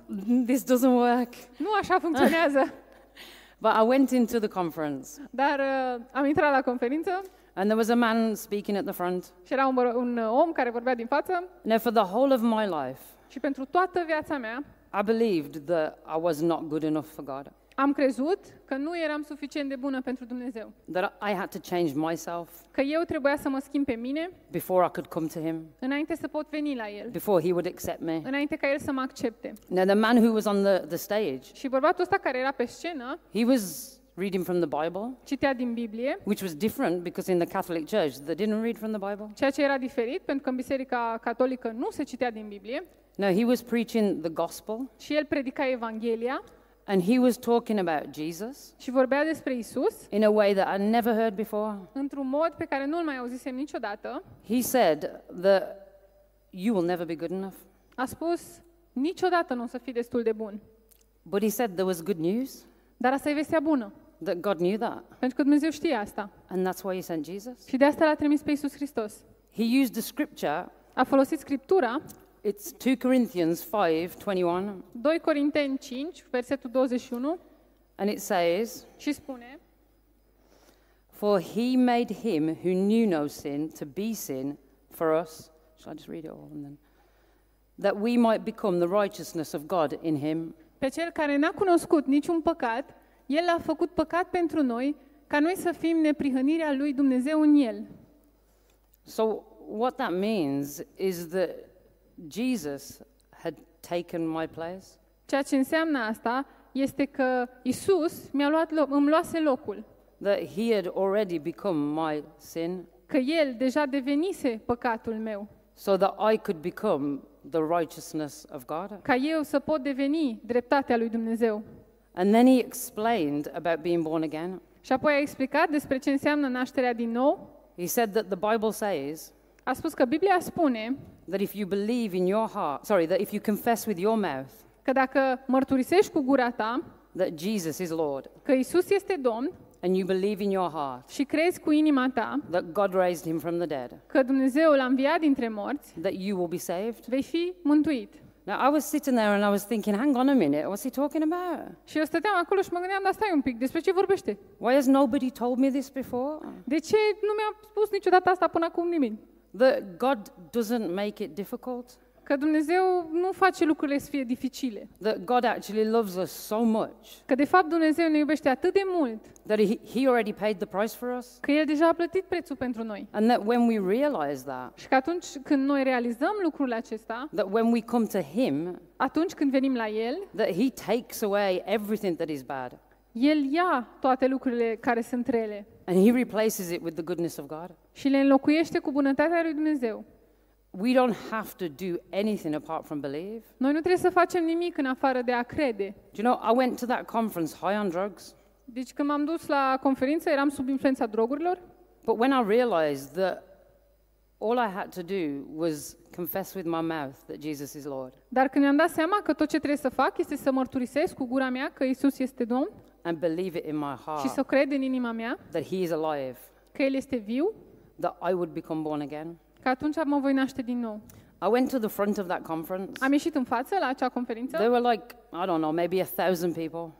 A: this doesn't work.
B: nu așa funcționează.
A: But I went into the conference,
B: Dar uh, am intrat la conferință
A: and there was a man speaking at the front.
B: și era un, băr- un uh, om care vorbea din față
A: Now, for the whole of my life,
B: și pentru toată viața mea
A: I believed that I was not good enough for God,
B: am crezut că nu eram suficient de bună pentru Dumnezeu.
A: that I had to change myself
B: Că eu trebuia să mă schimb pe mine
A: before I could come to Him,
B: înainte să pot veni la El,
A: before He would accept me.
B: înainte ca El să mă accepte.
A: Now, the man who was on the, the stage,
B: Și bărbatul ăsta care era pe scenă
A: he was reading from the Bible,
B: citea din Biblie,
A: which was different because in the Catholic Church they didn't read from the Bible.
B: ceea ce era diferit, pentru că în Biserica Catolică nu se citea din Biblie,
A: No, he was preaching the gospel
B: și el predica Evanghelia
A: and he was talking about Jesus
B: și vorbea despre Isus
A: in a way that I never heard before.
B: într-un mod pe care nu-l mai auzisem niciodată.
A: He said that you will never be good enough.
B: A spus, niciodată nu o să fii destul de bun.
A: But he said there was good news,
B: Dar asta e vestea bună,
A: that God knew that.
B: pentru că Dumnezeu știe asta.
A: And that's why he sent Jesus.
B: Și de asta l-a trimis pe Isus Hristos.
A: He used the scripture,
B: A folosit Scriptura,
A: it's 2 Corinthians 5 21,
B: 2 Corinteni 5, versetul 21,
A: and it says,
B: și spune,
A: For he made him who knew no sin to be sin for us. Shall I just read it all and then? That we might become the righteousness of God in him.
B: Pe cel care n-a cunoscut niciun păcat, El a făcut păcat pentru noi, ca noi să fim neprihănirea lui Dumnezeu în El.
A: So, what that means is that Jesus had taken my place.
B: Ceea ce înseamnă asta este că Isus mi-a luat loc, îmi luase locul,
A: that he had already become my sin
B: că El deja devenise păcatul meu,
A: so that I could become the righteousness of God.
B: ca eu să pot deveni dreptatea lui Dumnezeu.
A: And then he explained about being born again.
B: Și apoi a explicat despre ce înseamnă nașterea din nou.
A: He said that the Bible says
B: A spus că Biblia spune
A: that if you believe in your heart, sorry, that if you confess with your mouth
B: că dacă mărturisești cu gura ta
A: that Jesus is Lord
B: că Isus este Domn
A: and you believe in your heart
B: și crezi cu inima ta
A: that God raised him from the dead,
B: că Dumnezeu l-a înviat dintre morți,
A: that you will be saved.
B: vei fi mântuit.
A: Now, I was sitting there and I was thinking, hang on a minute, what's he talking about?
B: Și eu stăteam acolo și mă gândeam, dar stai un pic, despre ce vorbește?
A: Why has nobody told me this before?
B: De ce nu mi-a spus niciodată asta până acum nimeni?
A: That God doesn't make it difficult.
B: Că Dumnezeu nu face lucrurile să fie dificile.
A: that God actually loves us so much
B: Că de fapt Dumnezeu ne iubește atât de mult
A: that he, he already paid the price for us.
B: că El deja a plătit prețul pentru noi.
A: And that when we realize that,
B: Și că atunci când noi realizăm lucrul acesta,
A: that when we come to Him,
B: atunci când venim la El,
A: that He takes away everything that is bad
B: El ia toate lucrurile care sunt rele
A: and He replaces it with the goodness of God.
B: și le înlocuiește cu bunătatea lui Dumnezeu.
A: We don't have to do anything apart from believe.
B: Noi nu trebuie să facem nimic în afară de a crede.
A: Do you know, I went to that conference high on drugs,
B: Deci când m-am dus la conferință, eram sub influența drogurilor,
A: but when I realized that all I had to do was confess with my mouth that Jesus is Lord
B: dar când mi-am dat seama că tot ce trebuie să fac este să mărturisesc cu gura mea că Isus este Domn
A: and believe it in my
B: și
A: heart
B: să cred în inima mea
A: that He is alive,
B: că El este viu,
A: that I would become born again.
B: Că atunci mă voi naște din nou.
A: I went to the front of that conference.
B: Am ieșit în față la acea conferință.
A: There were like, I don't know, maybe a thousand people.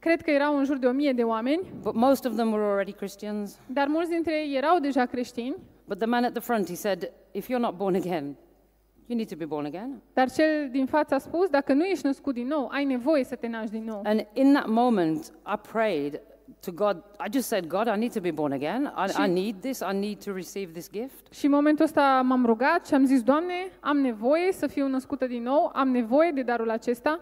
B: Cred că erau în jur de o mie de oameni,
A: But most of them were already Christians.
B: dar mulți dintre ei erau deja creștini.
A: But the man at the front, he said, if you're not born again, you need to be born again.
B: Dar cel din față a spus, dacă nu ești născut din nou, ai nevoie să te naști din nou.
A: And in that moment, I prayed to God. I just said, God, I need to be born again. I, I need this. I need to receive this gift.
B: Și în momentul ăsta m-am rugat și am zis, Doamne, am nevoie să fiu născută din nou, am nevoie de darul acesta.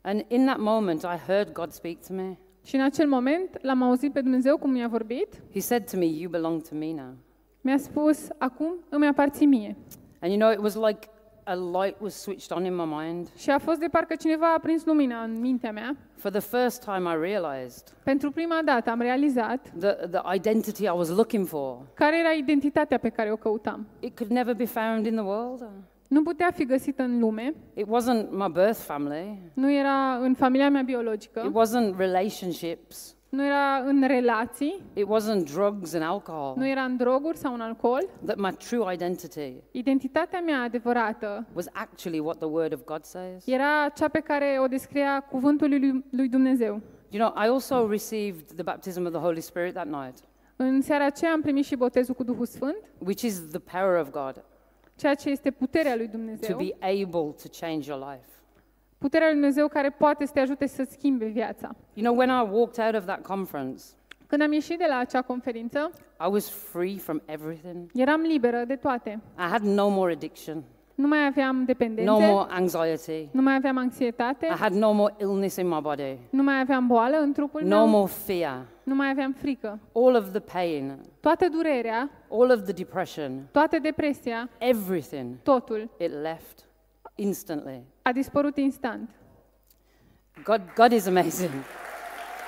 A: And in that moment, I heard God speak to me.
B: Și în acel moment l-am auzit pe Dumnezeu cum mi-a vorbit.
A: He said to me, You belong to me now.
B: Mi-a spus, acum îmi aparții mie.
A: And you know, it was like a light was switched on in my mind.
B: Și a fost de parcă cineva a prins lumina în mintea mea.
A: For the first time, I realized
B: Pentru prima dată am realizat
A: the, the identity I was looking for.
B: care era identitatea pe care o căutam.
A: It could never be found in the world.
B: Nu putea fi găsită în lume,
A: It wasn't my birth family.
B: nu era în familia mea
A: It
B: biologică,
A: wasn't relationships.
B: Nu era în relații,
A: It wasn't drugs and alcohol.
B: nu era în droguri sau în alcool.
A: That my true identity
B: Identitatea mea adevărată
A: was actually what the Word of God says.
B: era cea pe care o descria cuvântul lui, lui Dumnezeu.
A: You know, I also received the baptism of the Holy Spirit that night,
B: În seara aceea am primit și botezul cu Duhul Sfânt,
A: which is the power of God
B: ceea ce este puterea lui
A: to
B: Dumnezeu.
A: be able to change your life.
B: Puterea lui Dumnezeu care poate să te ajute să schimbe viața.
A: You know, when I walked out of that conference,
B: Când am ieșit de la acea conferință,
A: I was free from everything.
B: eram liberă de toate.
A: I had no more addiction,
B: Nu mai aveam dependențe,
A: no more anxiety.
B: nu mai aveam anxietate,
A: I had no more illness in my body,
B: nu mai aveam boală în trupul
A: no
B: meu,
A: more fear.
B: nu mai aveam frică.
A: All of the pain,
B: Toată durerea,
A: all of the depression,
B: toată depresia,
A: everything,
B: totul
A: it left instantly.
B: A dispărut instant.
A: God, God is amazing.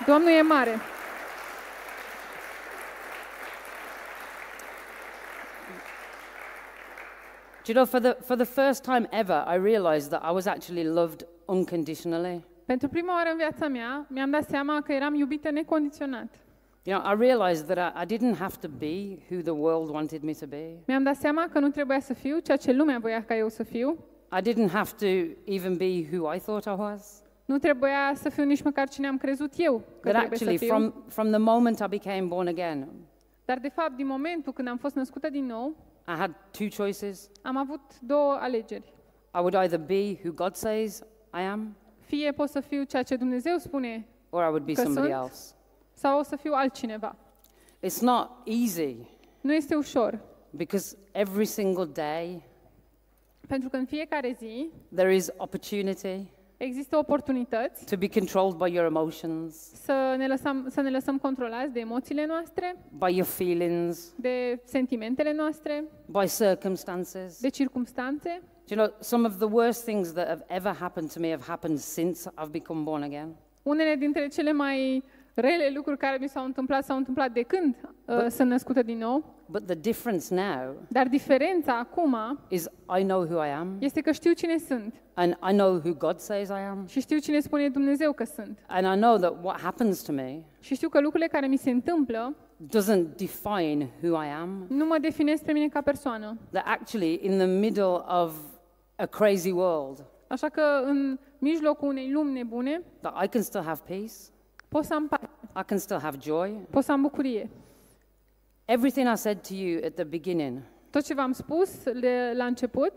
B: Domnul e mare.
A: Do you know, for the, for the first time ever, I realized that I was actually loved unconditionally.
B: Pentru prima oară în viața mea, mi-am dat seama că eram iubită necondiționat.
A: You know, I realized that I, I didn't have to be who the world wanted me to be.
B: Mi-am dat seama că nu trebuia să fiu ceea ce lumea voia ca eu să fiu.
A: I didn't have to even be who I thought I was.
B: Nu trebuia să fiu nici măcar cine am crezut eu că
A: That
B: trebuie să
A: actually,
B: fiu.
A: from, from the moment I became born again,
B: Dar de fapt, din momentul când am fost născută din nou,
A: I had two choices.
B: am avut două alegeri.
A: I would either be who God says I am,
B: Fie pot să fiu ceea ce Dumnezeu spune,
A: or I would be
B: Că
A: somebody
B: sunt.
A: else.
B: sau o să fiu altcineva.
A: It's not easy
B: Nu este ușor,
A: because every single day
B: pentru că în fiecare zi
A: there is opportunity
B: există oportunități
A: to be controlled by your emotions,
B: să ne lăsăm, să ne lăsăm controlați de emoțiile noastre,
A: by your feelings,
B: de sentimentele noastre,
A: by circumstances.
B: de circumstanțe.
A: Do you know, some of the worst things that have ever happened to me have happened since I've become born again.
B: Unele dintre cele mai rele lucruri care mi s-au întâmplat s-au întâmplat de când uh, sunt născută din nou.
A: But the difference now
B: Dar diferența acum
A: is I know who I am,
B: este că știu cine sunt
A: and I know who God says I am,
B: și știu cine spune Dumnezeu că sunt.
A: and I know that what happens to me
B: Și știu că lucrurile care mi se întâmplă
A: doesn't define who I am.
B: nu mă definesc pe mine ca persoană.
A: That actually, in the middle of a crazy world,
B: Așa că în mijlocul unei lumi nebune
A: that I can still have peace,
B: pot să am pace,
A: I can still have joy.
B: pot să am bucurie.
A: Everything I said to you at the beginning,
B: Tot ce v-am spus de la început,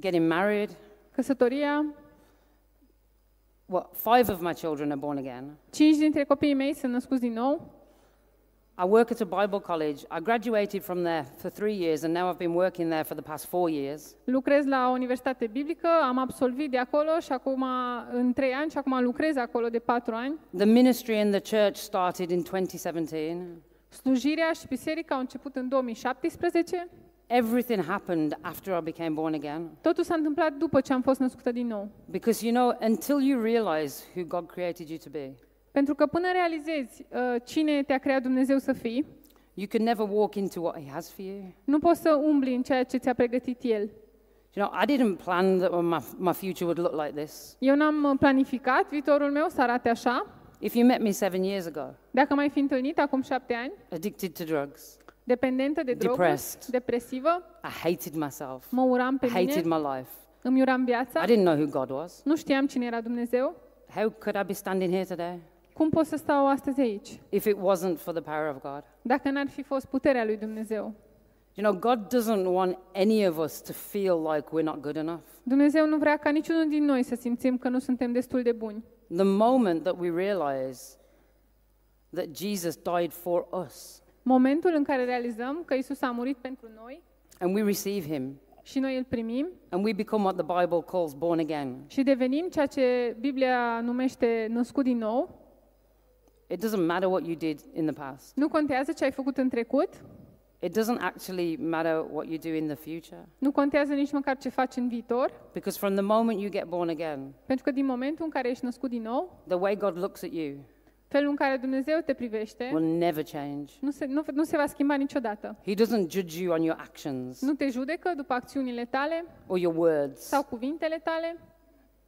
A: getting married,
B: căsătoria,
A: well, five of my children are born again.
B: cinci dintre copiii mei sunt născuți din nou.
A: I work at a Bible college. I graduated from there for three years, and now I've been working there for the past four years.
B: Lucrez la o universitate biblică, am absolvit de acolo și acum în trei ani și acum lucrez acolo de patru ani.
A: The ministry in the church started in 2017.
B: Slujirea și biserica au început în 2017.
A: Everything happened after I became born again.
B: Totul s-a întâmplat după ce am fost născută din nou.
A: Because, you know, until you realize who God created you to be,
B: Pentru că până realizezi uh, cine te-a creat Dumnezeu să fii,
A: you can never walk into what He has for you.
B: nu poți să umbli în ceea ce ți-a pregătit El.
A: You know, I didn't plan that my, my future would look like this.
B: Eu n-am uh, planificat viitorul meu să arate așa.
A: If you met me seven years ago,
B: Dacă m-ai fi întâlnit acum șapte ani,
A: addicted to drugs,
B: dependentă de droguri,
A: Depressed.
B: depresivă,
A: I hated myself.
B: mă uram pe
A: I hated
B: mine,
A: my life.
B: îmi uram viața,
A: I didn't know who God was.
B: nu știam cine era Dumnezeu.
A: How could I be standing here today
B: Cum pot să stau astăzi aici?
A: if it wasn't for the power of God?
B: Dacă n-ar fi fost puterea lui Dumnezeu.
A: You know, God doesn't want any of us to feel like we're not good enough.
B: Dumnezeu nu vrea ca niciunul din noi să simțim că nu suntem destul de buni.
A: The moment that we realize that Jesus died for us.
B: Momentul în care realizăm că Isus a murit pentru noi
A: and we receive him.
B: și noi îl primim
A: and we become what the Bible calls born again,
B: și devenim ceea ce Biblia numește născut din nou,
A: it doesn't matter what you did in the past.
B: nu contează ce ai făcut în trecut,
A: It doesn't actually matter what you do in the future.
B: nu contează nici măcar ce faci în viitor,
A: Because from the moment you get born again,
B: pentru că din momentul în care ești născut din nou,
A: the way God looks at you
B: felul în care Dumnezeu te privește
A: will never change.
B: nu se, nu, nu se va schimba niciodată.
A: He doesn't judge you on your actions
B: Nu te judecă după acțiunile tale
A: or your words.
B: sau cuvintele tale.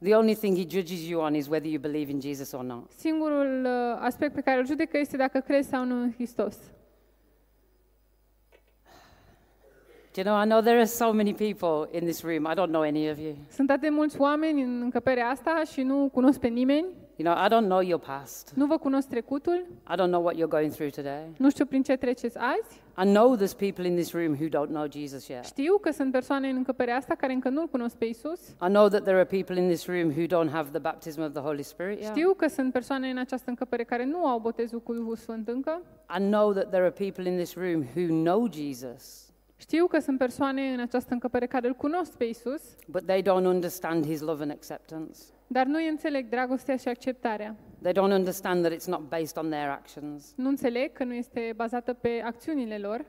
A: The only thing he judges you on is whether you believe in Jesus or not.
B: Singurul uh, aspect pe care îl judecă este dacă crezi sau nu în Hristos.
A: Do you know, I know there are so many people in this room. I don't know any of you.
B: Sunt atât de mulți oameni în încăperea asta și nu cunosc pe nimeni,
A: You know, I don't know your past.
B: nu vă cunosc trecutul,
A: I don't know what you're going through today.
B: nu știu prin ce treceți azi.
A: I know there's people in this room who don't know Jesus yet.
B: Știu că sunt persoane în încăperea asta care încă nu-L cunosc pe Isus.
A: I know that there are people in this room who don't have the baptism of the Holy Spirit yet.
B: Știu că sunt persoane în această încăpere care nu au botezul cu Duhul Sfânt încă.
A: I know that there are people in this room who know Jesus,
B: Știu că sunt persoane în această încăpere care îl cunosc pe Isus,
A: but they don't understand his love and acceptance.
B: dar nu îi înțeleg dragostea și acceptarea.
A: They don't understand that it's not based on their actions.
B: Nu înțeleg că nu este bazată pe acțiunile lor.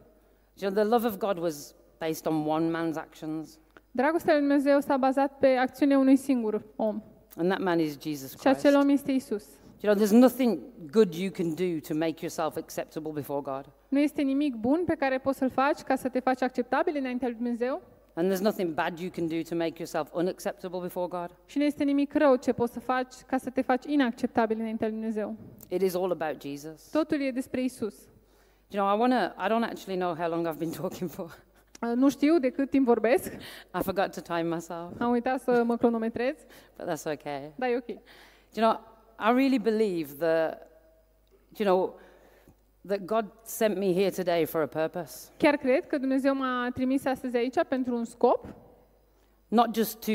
A: You know, the love of God was based on one man's actions,
B: Dragostea lui Dumnezeu s-a bazat pe acțiunea unui singur om.
A: and that man is Jesus
B: Și
A: Christ.
B: acel om este Isus.
A: You know, there's nothing good you can do to make yourself acceptable before God.
B: Nu este nimic bun pe care poți să-l faci ca să te faci acceptabil înaintea lui Dumnezeu
A: And there's nothing bad you can do to make yourself unacceptable before God.
B: și nu este nimic rău ce poți să faci ca să te faci inacceptabil înaintea lui Dumnezeu.
A: It is all about Jesus.
B: Totul e despre Isus.
A: You know, I want to, I don't actually know how long I've been talking for.
B: Uh, Nu știu de cât timp vorbesc,
A: I forgot to time myself,
B: am uitat să mă cronometrez,
A: but that's okay.
B: dar e ok.
A: You know, I really believe that, you know, that God sent me here today for a purpose.
B: Chiar cred că Dumnezeu m-a trimis astăzi aici pentru un scop,
A: Not just to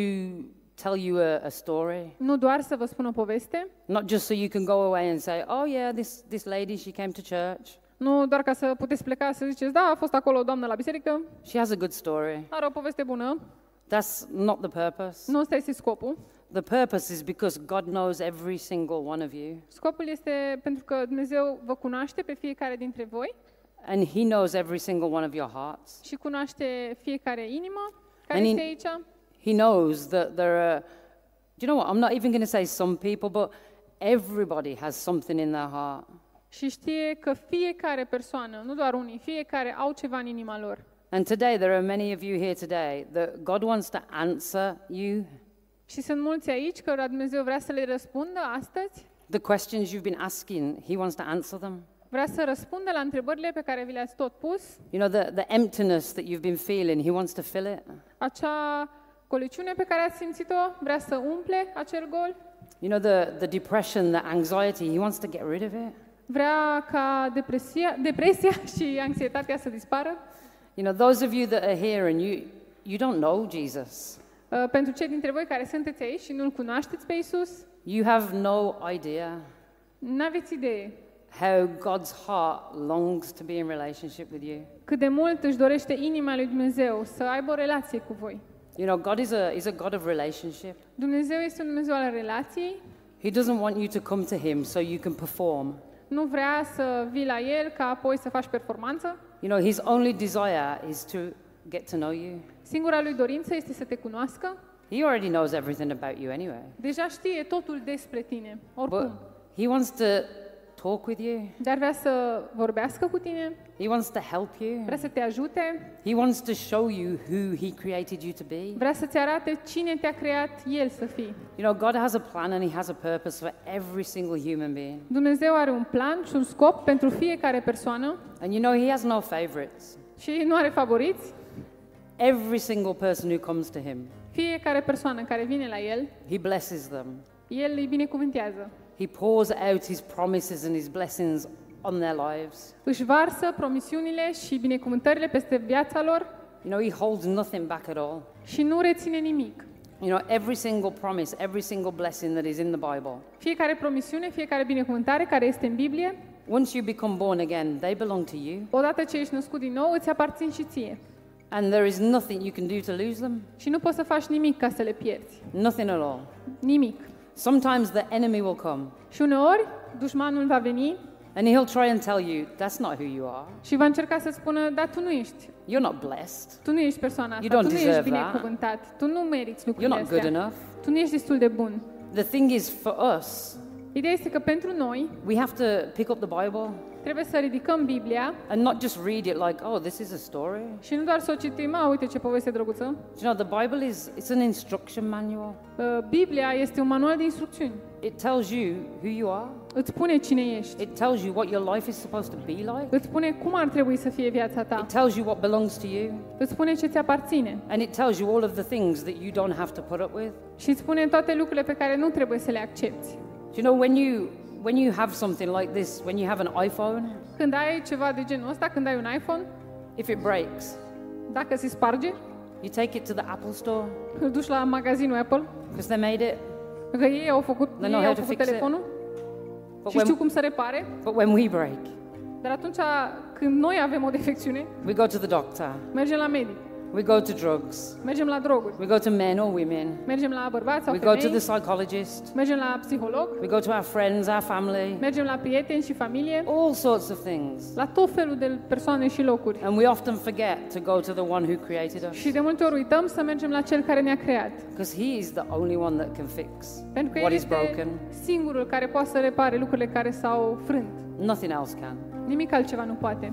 A: tell you a, a story,
B: nu doar să vă spun o poveste,
A: not just so you can go away and say, oh yeah, this, this lady, she came to church.
B: nu doar ca să puteți pleca să ziceți, da, a fost acolo o doamnă la biserică,
A: She has a good story.
B: are o poveste bună.
A: That's not the purpose.
B: Nu ăsta este scopul.
A: The purpose is because God knows every single one of you,
B: Scopul este pentru că Dumnezeu vă cunoaște pe fiecare dintre voi
A: and He knows every single one of your hearts.
B: și cunoaște fiecare inimă care
A: And
B: este
A: in-
B: aici.
A: He knows that there are, do you know what? I'm not even going to say some people, but everybody has something in their heart.
B: Și știe că fiecare persoană, nu doar unii, fiecare au ceva în inima lor.
A: And today, there are many of you here today that God wants to answer you
B: Și sunt mulți aici cărora Dumnezeu vrea să le răspundă astăzi,
A: the questions you've been asking. He wants to answer them.
B: vrea să răspundă la întrebările pe care vi le-ați tot pus,
A: You know, the, the emptiness that you've been feeling, He wants to fill it.
B: acea coliciune pe care ați simțit-o, vrea să umple acel gol,
A: You know, the, the depression, the anxiety, He wants to get rid of it.
B: vrea ca depresia, depresia și anxietatea să dispară.
A: You know, those of you that are here and you, you don't know Jesus,
B: Uh, Pentru cei dintre voi care sunteți aici și nu-L cunoașteți pe Isus,
A: you have no idea
B: n-aveți idee
A: how God's heart longs to be in relationship with you.
B: cât de mult își dorește inima lui Dumnezeu să aibă o relație cu voi.
A: You know, God is a, is a God of relationship.
B: Dumnezeu este un Dumnezeu al relației,
A: He doesn't want you to come to Him so you can perform.
B: nu vrea să vii la El ca apoi să faci performanță.
A: You know, His only desire is to get to know you.
B: Singura lui dorință este să te cunoască.
A: He already knows everything about you anyway.
B: Deja știe totul despre tine,
A: But
B: oricum.
A: He wants to talk with you.
B: dar vrea să vorbească cu tine,
A: He wants to help you.
B: vrea să te ajute,
A: He wants to show you who He created you to be.
B: vrea să-ți arate cine te-a creat El să fii.
A: You know, God has a plan and He has a purpose for every single human being.
B: Dumnezeu are un plan și un scop pentru fiecare persoană
A: And you know, He has no favorites.
B: și nu are favoriți.
A: Every single person who comes to Him,
B: Fiecare persoană care vine la El,
A: He blesses them.
B: El îi binecuvântează.
A: He pours out His promises and His blessings on their lives.
B: Își varsă promisiunile și binecuvântările peste viața lor
A: You know, He holds nothing back at all.
B: și nu reține nimic.
A: You know, every single promise, every single blessing that is in the Bible,
B: Fiecare promisiune, fiecare binecuvântare care este în Biblie,
A: once you become born again, they belong to you.
B: odată ce ești născut din nou, îți aparțin și ție.
A: And there is nothing you can do to lose them.
B: Și nu poți să faci nimic ca să le pierzi.
A: Nothing at all.
B: Nimic.
A: Sometimes the enemy will come
B: Și uneori, dușmanul va veni
A: and he'll try and tell you, that's not who you are.
B: și va încerca să spună, dar tu nu ești.
A: You're not blessed.
B: Tu nu ești persoana asta,
A: You don't
B: tu nu ești
A: deserve that.
B: binecuvântat, tu nu meriți
A: You're
B: lucrurile
A: not good
B: astea.
A: enough.
B: Tu nu ești destul de bun.
A: The thing is, for us,
B: Ideea este că pentru noi
A: we have to pick up the Bible
B: trebuie să ridicăm Biblia
A: and not just read it like, oh, this is a story.
B: și nu doar să o citim, a, uite ce poveste drăguță.
A: You know, the Bible is it's an instruction manual.
B: Uh, Biblia este un manual de instrucțiuni.
A: It tells you who you are.
B: Îți spune cine ești.
A: It tells you what your life is supposed to be like.
B: Îți spune cum ar trebui să fie viața ta.
A: It tells you what belongs to you.
B: Îți spune ce ți aparține.
A: And it tells you all of the things that you don't have to put up with.
B: Și îți spune toate lucrurile pe care nu trebuie să le accepti.
A: Do you know when you when you have something like this, when you have an iPhone,
B: Când ai ceva de genul ăsta, când ai un iPhone,
A: if it breaks,
B: dacă se sparge,
A: you take it to the Apple store
B: îl duci la magazinul Apple,
A: because they made it.
B: că ei au făcut,
A: They know
B: ei
A: how
B: au
A: to
B: făcut
A: fix it.
B: telefonul
A: But
B: și știu
A: when,
B: cum să repare,
A: but when we break,
B: dar atunci când noi avem o defecțiune,
A: we go to the doctor.
B: mergem la medic,
A: We go to drugs.
B: mergem la droguri,
A: We go to men or women.
B: mergem la bărbați sau
A: We go to the
B: femei,
A: psychologist.
B: mergem la psiholog,
A: We go to our friends, our family.
B: mergem la prieteni și familie,
A: All sorts of things.
B: la tot felul de persoane și locuri.
A: And we often forget to go to the one who created us.
B: Și de multe ori uităm să mergem la cel care ne-a creat.
A: Because he is the only one that can fix
B: Pentru că
A: what
B: El
A: is
B: este
A: broken.
B: singurul care poate să repare lucrurile care s-au frânt.
A: Nothing else can.
B: Nimic altceva nu poate.